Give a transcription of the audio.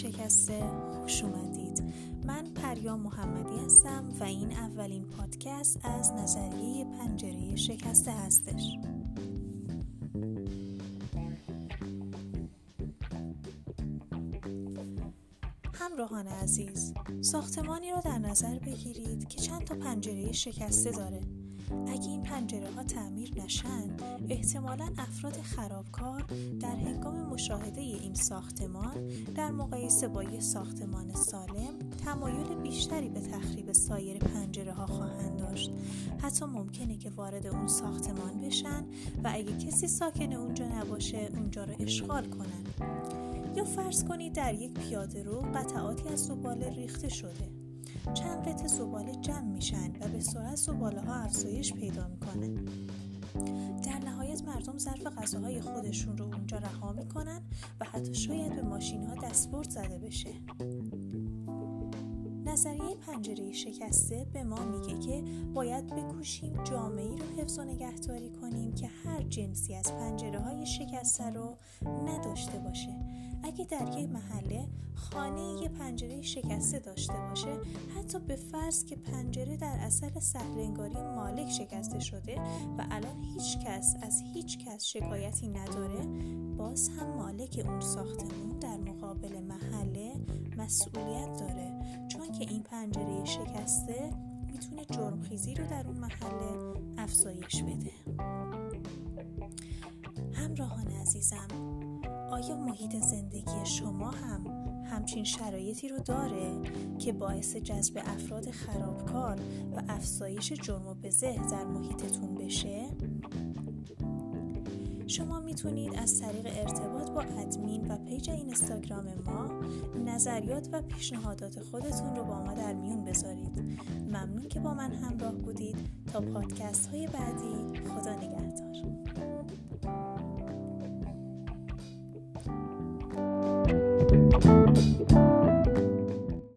شکسته خوش اومدید. من پریام محمدی هستم و این اولین پادکست از نظریه پنجره شکسته هستش. همراهان عزیز ساختمانی را در نظر بگیرید که چند تا پنجره شکسته داره. اگه این پنجره ها تعمیر نشن احتمالا افراد خرابکار در هنگام مشاهده این ساختمان در مقایسه با یک ساختمان سالم تمایل بیشتری به تخریب سایر پنجره ها خواهند داشت. حتی ممکنه که وارد اون ساختمان بشن و اگه کسی ساکن اونجا نباشه اونجا رو اشغال کنن. یا فرض کنید در یک پیاده رو قطعاتی از زباله ریخته شده. چند قطع زباله جمع میشن و به سرعت زباله ها افزایش پیدا می‌کنن در نهایت مردم ظرف غذاهای خودشون رو اونجا رها می‌کنن و حتی شاید به ماشین ها دستبرد زده بشه. نظریه پنجره شکسته به ما میگه که باید بکوشیم جامعه رو حفظ و نگهداری کنیم که هر جنسی از پنجره های شکسته رو نداشته باشه. اگه در یک محله خانه یه پنجره شکسته داشته باشه حتی به فرض که پنجره در اثر سهلنگاری مالک شکسته شده و الان هیچ کس از هیچ کس شکایتی نداره باز هم مالک اون ساختمون در مقابل محله مسئولیت داره. چون که این پنجره شکسته می‌تونه جرمخیزی رو در اون محله افزایش بده. همراهان عزیزم آیا محیط زندگی شما هم همچین شرایطی رو داره که باعث جذب افراد خرابکار و افزایش جرم و بزه در محیطتون بشه؟ شما می‌تونید از طریق ارتباط با ادمین و پیج اینستاگرام ما نظریات و پیشنهادات خودتون رو با ما در میون بذارید. ممنون که با من همراه بودید. تا پادکست های بعدی خدا نگهدار. Música